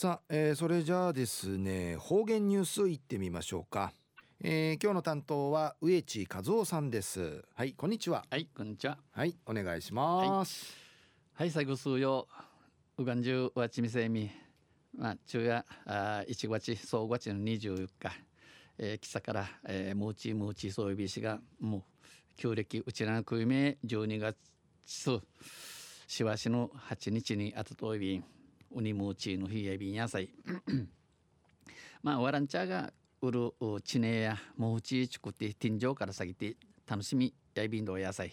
さあ、えー、それじゃあですね方言ニュースいってみましょうか、えー、今日の担当は植地和夫さんです。はいこんにちは。はいこんにちは。はいお願いします。はい、最後数曜うがんじゅうわちみせみ。まあ昼夜あ1月総月の24日、えー、北から、えー、ムーチームーチーそういうびしがもう旧暦うちなくいめ12月しわしの8日にあたといびんウニムーチーの日やびん野菜まあワランチャーが売るチネやムーチーチクって天井から下げて楽しみやびんど野菜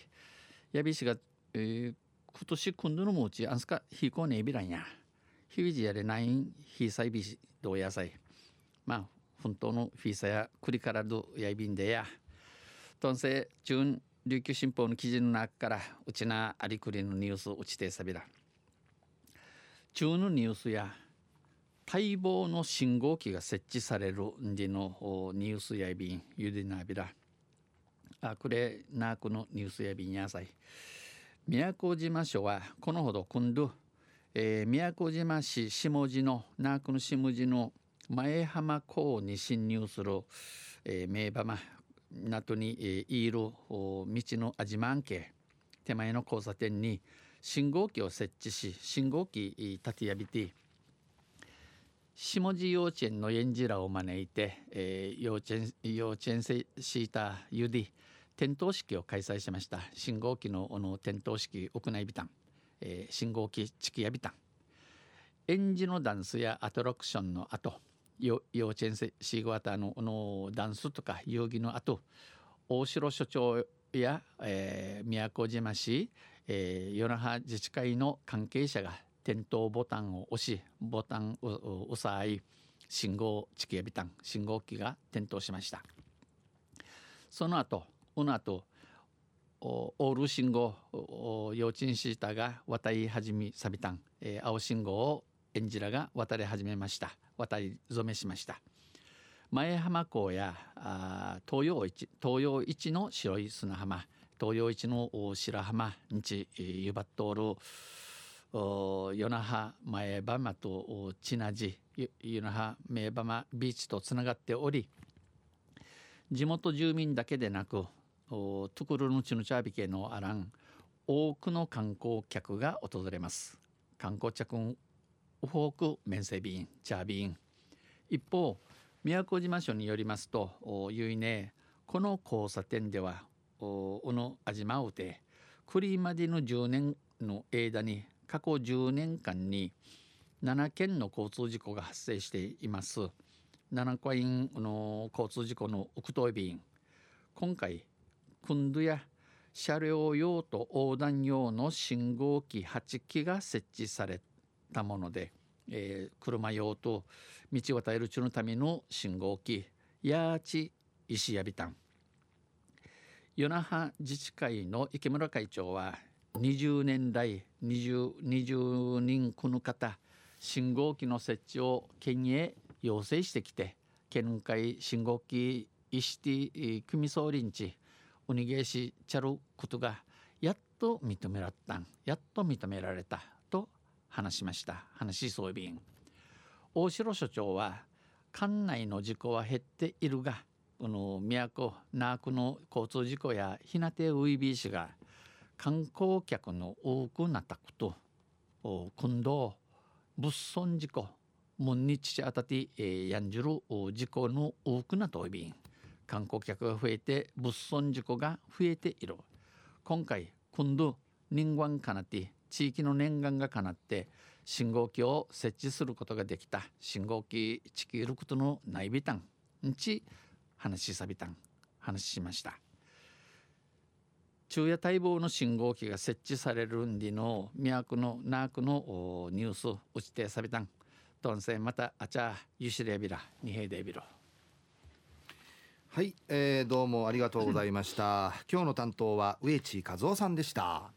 やびしが、えー、今年今度のムーチーあんすかひこねえびらんや。ひびじやれないんひさいびしど野菜まあ本当のフィーサや栗からどやいびんでや。とんせ中琉球新報の記事の中からうちなありくりのニュースうちてさびら。中のニュースや待望の信号機が設置されるんでのニュースやびんゆでなびら。あくれなくのニュースやびんやさい。宮古島署はこのほど今度、えー、宮古島市下地の那くの下地の前浜港に侵入する、えー、名馬港に、えー、いる道のあじまんけ手前の交差点に信号機を設置し信号機立てやびて下地幼稚園の園児らを招いて、えー、幼稚園幼稚園生シータユディ点灯式を開催しました。信号機のの点灯式屋内ビタン、えー、信号機地区やビタン園児のダンスやアトラクションの後幼稚園生シーゴアターののダンスとか遊戯の後大城所長や、えー、宮古島市えー、与那覇自治会の関係者が点灯ボタンを押しボタンを押さい信号地形ビタン信号機が点灯しました。その後この後オール信号幼稚園シーターが渡り始めサビタン、えー、青信号を園児らが渡り始めました渡り初めしました前浜港やあ東洋一東洋一の白い砂浜東洋一の白浜日湯葉通る与那覇前浜と千奈寺与那覇前浜ビーチとつながっており地元住民だけでなくトゥクルのチヌチャービケのアラン多くの観光客が訪れます。観光客ウフォーク面セビンチャービン一方宮古島署によりますとゆいねこの交差点ではおのあじまうてクリまでの10年の間に過去10年間に7件の交通事故が発生しています。7回の交通事故の奥東便。今回今度や車両用と横断用の信号機8機が設置されたもので、えー、車用と道を渡る中のための信号機やーち石やびたん与那覇自治会の池村会長は20年来 20, 20人この方信号機の設置を県へ要請してきて県会信号機イシティ組総臨地ウニゲーシチャルことがやっと認められたやっと認められたと話しました。話しそうびん大城所長は管内の事故は減っているがこの都那覇の交通事故や日向ウイビー氏が観光客の多くなったこと今度物損事故門に父あたってやんじる事故の多くなといびん。観光客が増えて物損事故が増えている。今回今度人間かなって地域の念願がかなって信号機を設置することができた。信号機地球ることの内備端んち話しさびたん話しました。昼夜待望の信号機が設置されるんでの都のナークのニュース打ちてさびたん。とんせまたあちゃゆしれびらにへいでびろはい、えー、どうもありがとうございました。今日の担当は植地和夫さんでした。